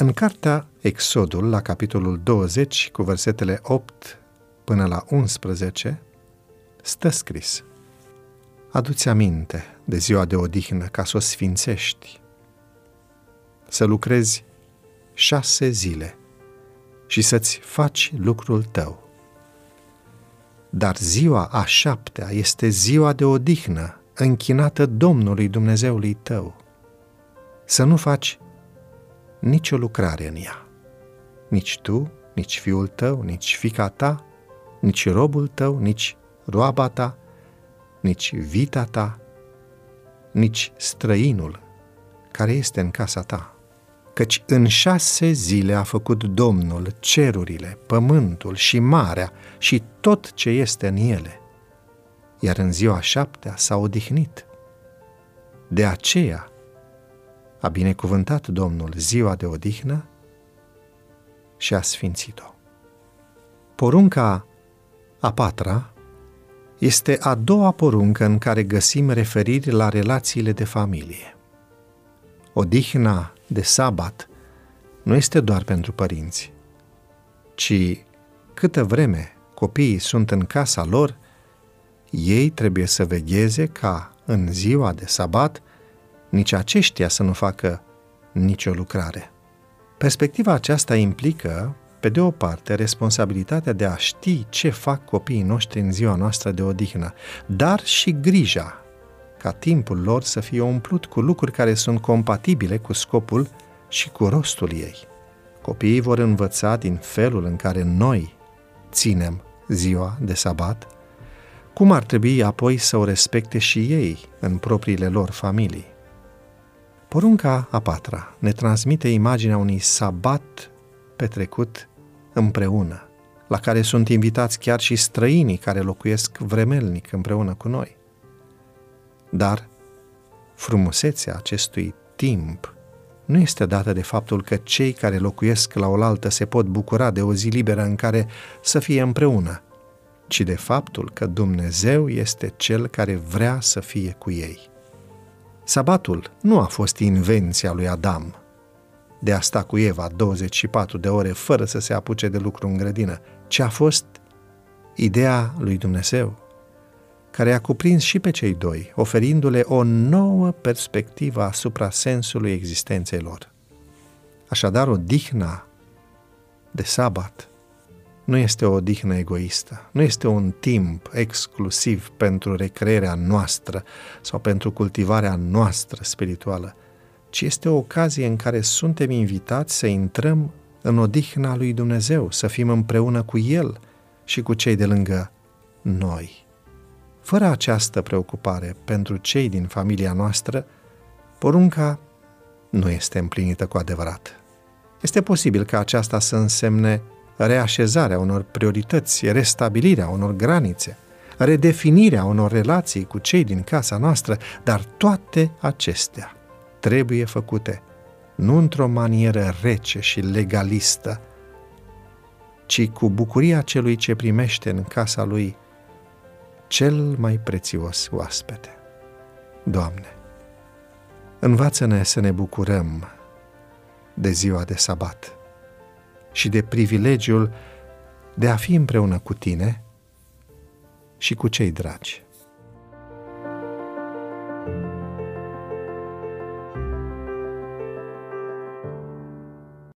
În cartea Exodul, la capitolul 20, cu versetele 8 până la 11, stă scris Adu-ți aminte de ziua de odihnă ca să o sfințești, să lucrezi șase zile și să-ți faci lucrul tău. Dar ziua a șaptea este ziua de odihnă, închinată Domnului Dumnezeului tău. Să nu faci nicio lucrare în ea. Nici tu, nici fiul tău, nici fica ta, nici robul tău, nici roaba ta, nici vita ta, nici străinul care este în casa ta. Căci în șase zile a făcut Domnul cerurile, pământul și marea și tot ce este în ele, iar în ziua șaptea s-a odihnit. De aceea a binecuvântat Domnul ziua de odihnă și a sfințit-o. Porunca a patra este a doua poruncă în care găsim referiri la relațiile de familie. Odihna de sabat nu este doar pentru părinți, ci câtă vreme copiii sunt în casa lor, ei trebuie să vegheze ca în ziua de sabat nici aceștia să nu facă nicio lucrare. Perspectiva aceasta implică, pe de o parte, responsabilitatea de a ști ce fac copiii noștri în ziua noastră de odihnă, dar și grija ca timpul lor să fie umplut cu lucruri care sunt compatibile cu scopul și cu rostul ei. Copiii vor învăța din felul în care noi ținem ziua de sabat, cum ar trebui apoi să o respecte și ei în propriile lor familii. Porunca a patra ne transmite imaginea unui sabat petrecut împreună, la care sunt invitați chiar și străinii care locuiesc vremelnic împreună cu noi. Dar frumusețea acestui timp nu este dată de faptul că cei care locuiesc la oaltă se pot bucura de o zi liberă în care să fie împreună, ci de faptul că Dumnezeu este Cel care vrea să fie cu ei. Sabatul nu a fost invenția lui Adam, de a sta cu Eva 24 de ore fără să se apuce de lucru în grădină, ci a fost ideea lui Dumnezeu, care a cuprins și pe cei doi, oferindu-le o nouă perspectivă asupra sensului existenței lor. Așadar, o dihna de sabat nu este o odihnă egoistă, nu este un timp exclusiv pentru recrearea noastră sau pentru cultivarea noastră spirituală, ci este o ocazie în care suntem invitați să intrăm în odihna lui Dumnezeu, să fim împreună cu El și cu cei de lângă noi. Fără această preocupare pentru cei din familia noastră, porunca nu este împlinită cu adevărat. Este posibil ca aceasta să însemne reașezarea unor priorități, restabilirea unor granițe, redefinirea unor relații cu cei din casa noastră, dar toate acestea trebuie făcute nu într-o manieră rece și legalistă, ci cu bucuria celui ce primește în casa lui cel mai prețios oaspete. Doamne, învață-ne să ne bucurăm de ziua de sabat și de privilegiul de a fi împreună cu Tine și cu cei dragi. thank you